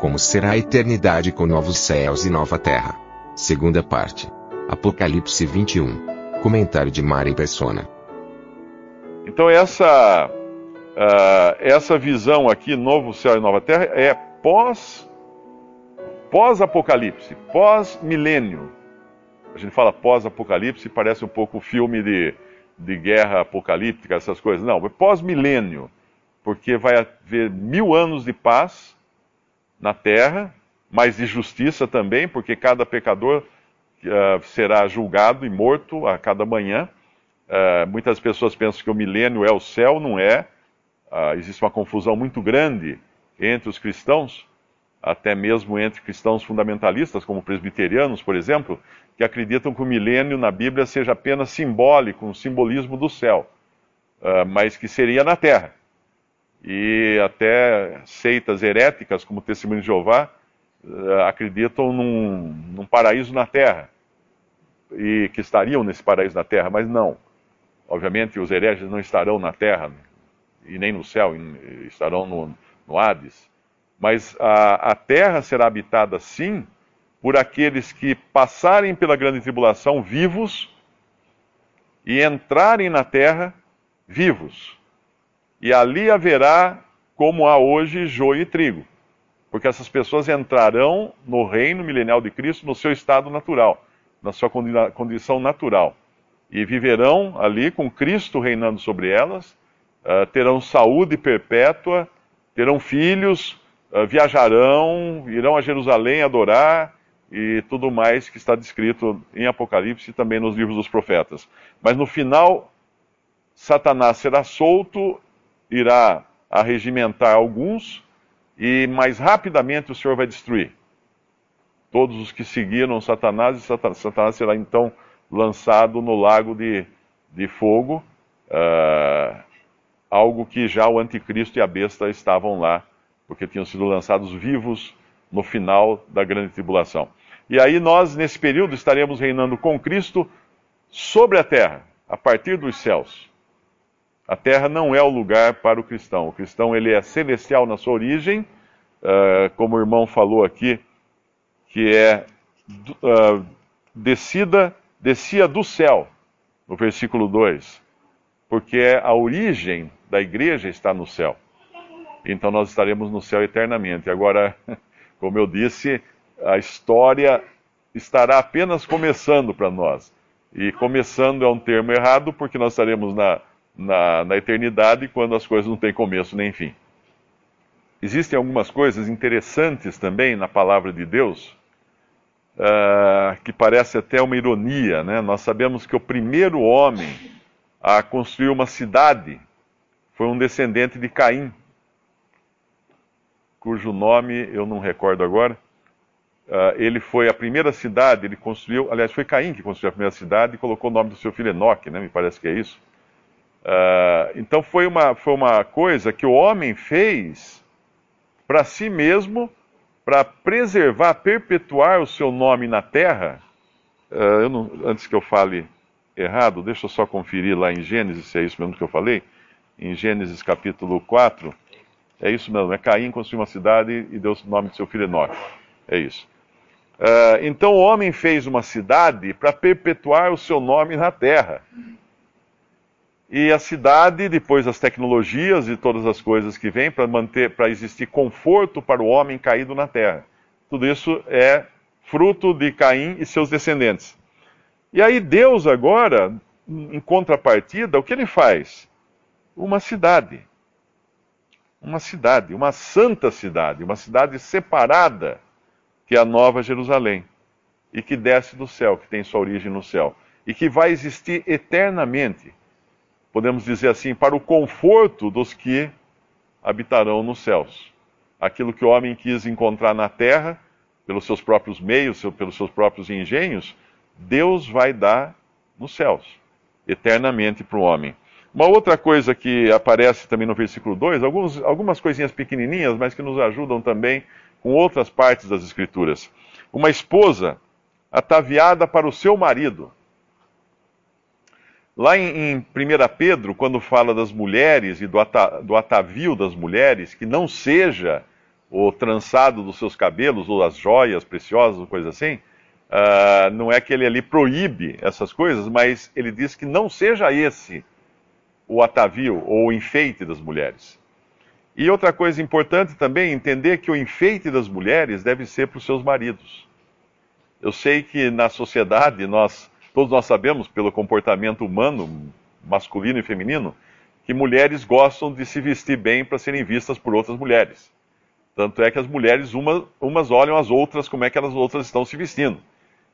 Como será a eternidade com novos céus e nova terra? Segunda parte. Apocalipse 21. Comentário de Mari Persona. Então essa uh, essa visão aqui, novo céu e nova terra, é pós pós-apocalipse, pós-milênio. A gente fala pós-apocalipse, parece um pouco filme de, de guerra apocalíptica, essas coisas. Não, é pós-milênio, porque vai haver mil anos de paz na terra, mas de justiça também, porque cada pecador uh, será julgado e morto a cada manhã. Uh, muitas pessoas pensam que o milênio é o céu, não é. Uh, existe uma confusão muito grande entre os cristãos, até mesmo entre cristãos fundamentalistas, como presbiterianos, por exemplo, que acreditam que o milênio na Bíblia seja apenas simbólico, um simbolismo do céu, mas que seria na terra e até seitas heréticas, como o Testemunho de Jeová, eh, acreditam num, num, paraíso na terra e que estariam nesse paraíso na terra, mas não. Obviamente, os hereges não estarão na terra e nem no céu, estarão no, no Hades. Mas a, a terra será habitada, sim, por aqueles que passarem pela grande tribulação vivos e entrarem na terra vivos e ali haverá, como há hoje, joio e trigo. Porque essas pessoas entrarão no reino milenial de Cristo no seu estado natural, na sua condição natural. E viverão ali com Cristo reinando sobre elas, uh, terão saúde perpétua, terão filhos, uh, viajarão, irão a Jerusalém adorar e tudo mais que está descrito em Apocalipse e também nos livros dos profetas. Mas no final, Satanás será solto irá arregimentar alguns e mais rapidamente o Senhor vai destruir todos os que seguiram Satanás, e Satanás será então lançado no lago de, de fogo, uh, algo que já o anticristo e a besta estavam lá, porque tinham sido lançados vivos no final da grande tribulação. E aí nós, nesse período, estaremos reinando com Cristo sobre a terra, a partir dos céus. A terra não é o lugar para o cristão. O cristão ele é celestial na sua origem, uh, como o irmão falou aqui, que é uh, descida, descia do céu, no versículo 2, porque a origem da igreja está no céu. Então nós estaremos no céu eternamente. Agora, como eu disse, a história estará apenas começando para nós. E começando é um termo errado, porque nós estaremos na na, na eternidade quando as coisas não têm começo nem fim. Existem algumas coisas interessantes também na palavra de Deus, uh, que parece até uma ironia. Né? Nós sabemos que o primeiro homem a construir uma cidade foi um descendente de Caim, cujo nome eu não recordo agora. Uh, ele foi a primeira cidade, ele construiu, aliás, foi Caim que construiu a primeira cidade e colocou o nome do seu filho Enoque, né? me parece que é isso. Uh, então foi uma, foi uma coisa que o homem fez para si mesmo, para preservar, perpetuar o seu nome na terra. Uh, não, antes que eu fale errado, deixa eu só conferir lá em Gênesis se é isso mesmo que eu falei. Em Gênesis capítulo 4, é isso mesmo, é Caim construiu uma cidade e deu o nome de seu filho Enoque. É isso. Uh, então o homem fez uma cidade para perpetuar o seu nome na terra. E a cidade, depois das tecnologias e todas as coisas que vêm para manter, para existir conforto para o homem caído na terra. Tudo isso é fruto de Caim e seus descendentes. E aí Deus agora, em contrapartida, o que ele faz? Uma cidade. Uma cidade, uma santa cidade, uma cidade separada, que é a Nova Jerusalém, e que desce do céu, que tem sua origem no céu, e que vai existir eternamente podemos dizer assim, para o conforto dos que habitarão nos céus. Aquilo que o homem quis encontrar na terra, pelos seus próprios meios, pelos seus próprios engenhos, Deus vai dar nos céus, eternamente para o homem. Uma outra coisa que aparece também no versículo 2, alguns, algumas coisinhas pequenininhas, mas que nos ajudam também com outras partes das Escrituras. Uma esposa ataviada para o seu marido. Lá em, em 1 Pedro, quando fala das mulheres e do, ata, do atavio das mulheres, que não seja o trançado dos seus cabelos ou as joias preciosas, coisa assim, uh, não é que ele ali proíbe essas coisas, mas ele diz que não seja esse o atavio ou o enfeite das mulheres. E outra coisa importante também, entender que o enfeite das mulheres deve ser para os seus maridos. Eu sei que na sociedade nós Todos nós sabemos, pelo comportamento humano, masculino e feminino, que mulheres gostam de se vestir bem para serem vistas por outras mulheres. Tanto é que as mulheres, uma, umas olham as outras como é que as outras estão se vestindo.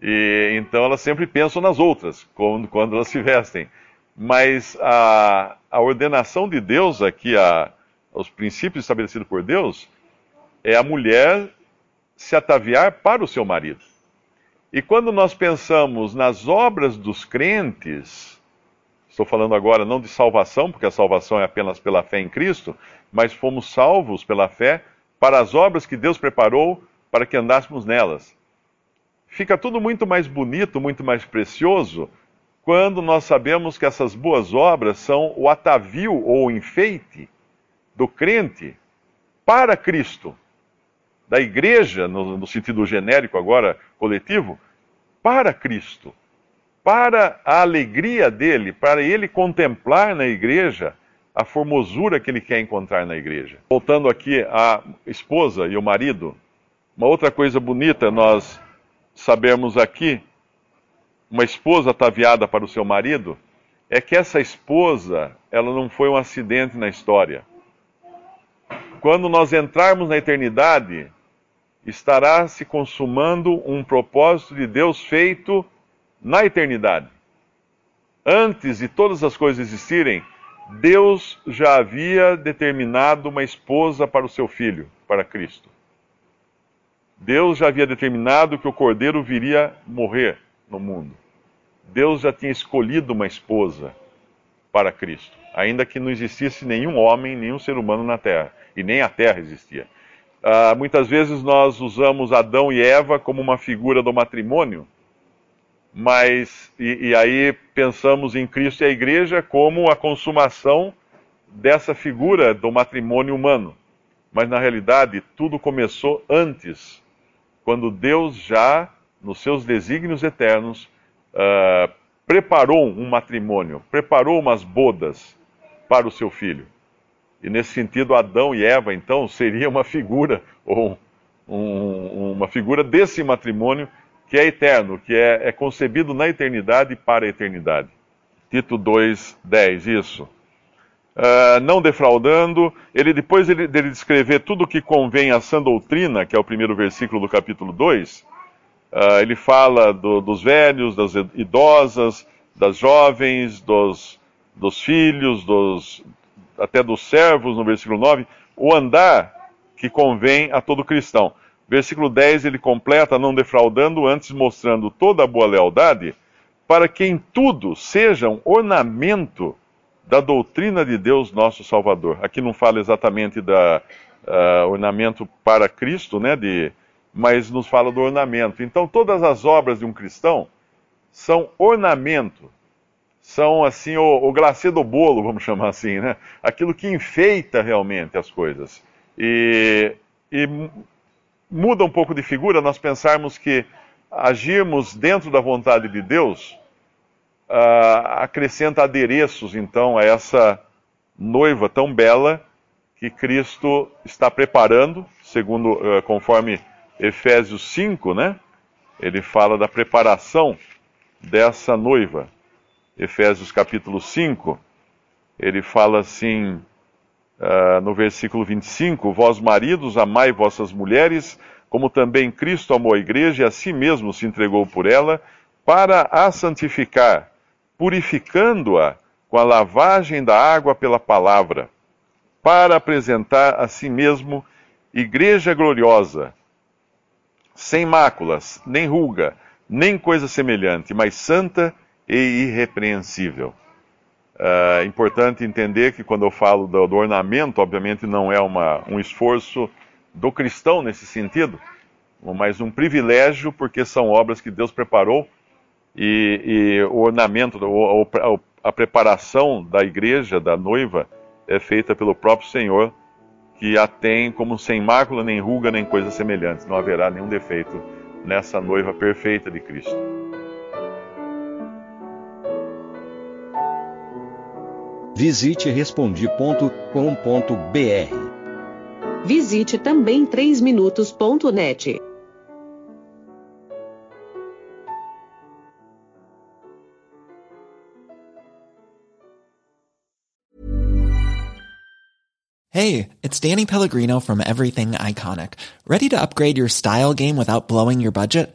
E, então elas sempre pensam nas outras, quando, quando elas se vestem. Mas a, a ordenação de Deus aqui, a, os princípios estabelecidos por Deus, é a mulher se ataviar para o seu marido. E quando nós pensamos nas obras dos crentes, estou falando agora não de salvação, porque a salvação é apenas pela fé em Cristo, mas fomos salvos pela fé para as obras que Deus preparou para que andássemos nelas. Fica tudo muito mais bonito, muito mais precioso, quando nós sabemos que essas boas obras são o atavio ou o enfeite do crente para Cristo da igreja, no, no sentido genérico agora, coletivo, para Cristo, para a alegria dele, para ele contemplar na igreja a formosura que ele quer encontrar na igreja. Voltando aqui à esposa e o marido, uma outra coisa bonita nós sabemos aqui, uma esposa ataviada para o seu marido, é que essa esposa, ela não foi um acidente na história. Quando nós entrarmos na eternidade, estará se consumando um propósito de Deus feito na eternidade. Antes de todas as coisas existirem, Deus já havia determinado uma esposa para o seu filho, para Cristo. Deus já havia determinado que o cordeiro viria morrer no mundo. Deus já tinha escolhido uma esposa para Cristo, ainda que não existisse nenhum homem, nenhum ser humano na terra, e nem a terra existia. Uh, muitas vezes nós usamos Adão e Eva como uma figura do matrimônio, mas e, e, aí pensamos em Cristo e a Igreja como a consumação dessa figura do matrimônio humano. Mas na realidade tudo começou antes, quando Deus já, nos seus desígnios eternos, uh, preparou um matrimônio, preparou umas bodas para o seu filho. E nesse sentido, Adão e Eva, então, seria uma figura, ou um, uma figura desse matrimônio que é eterno, que é, é concebido na eternidade para a eternidade. Tito 2,10, isso. Uh, não defraudando, ele depois ele, dele descrever tudo o que convém à sã doutrina, que é o primeiro versículo do capítulo 2, uh, ah, ele fala do, dos velhos, das idosas, das jovens, dos, dos filhos, dos, até dos servos, no versículo 9, o andar que convém a todo cristão. Versículo 10 ele completa, não defraudando, antes mostrando toda a boa lealdade, para que em tudo sejam ornamento da doutrina de Deus nosso Salvador. Aqui não fala exatamente da uh, ornamento para Cristo, né, de, mas nos fala do ornamento. Então todas as obras de um cristão são ornamento são assim o, o glacê do bolo, vamos chamar assim, né? Aquilo que enfeita realmente as coisas. E, e muda um pouco de figura nós pensarmos que agirmos dentro da vontade de Deus uh, acrescenta adereços, então, a essa noiva tão bela que Cristo está preparando, segundo uh, conforme Efésios 5, né? Ele fala da preparação dessa noiva. Efésios capítulo 5, ele fala assim, uh, no versículo 25: Vós maridos, amai vossas mulheres, como também Cristo amou a igreja e a si mesmo se entregou por ela, para a santificar, purificando-a com a lavagem da água pela palavra, para apresentar a si mesmo igreja gloriosa, sem máculas, nem ruga, nem coisa semelhante, mas santa e irrepreensível. É importante entender que quando eu falo do, do ornamento, obviamente não é uma, um esforço do cristão nesse sentido, mas um privilégio, porque são obras que Deus preparou e, e o ornamento, o, o, a preparação da igreja, da noiva, é feita pelo próprio Senhor, que a tem como sem mácula, nem ruga, nem coisa semelhante. Não haverá nenhum defeito nessa noiva perfeita de Cristo. Visite respondi.com.br. Visite também 3minutos.net. Hey, it's Danny Pellegrino from Everything Iconic. Ready to upgrade your style game without blowing your budget?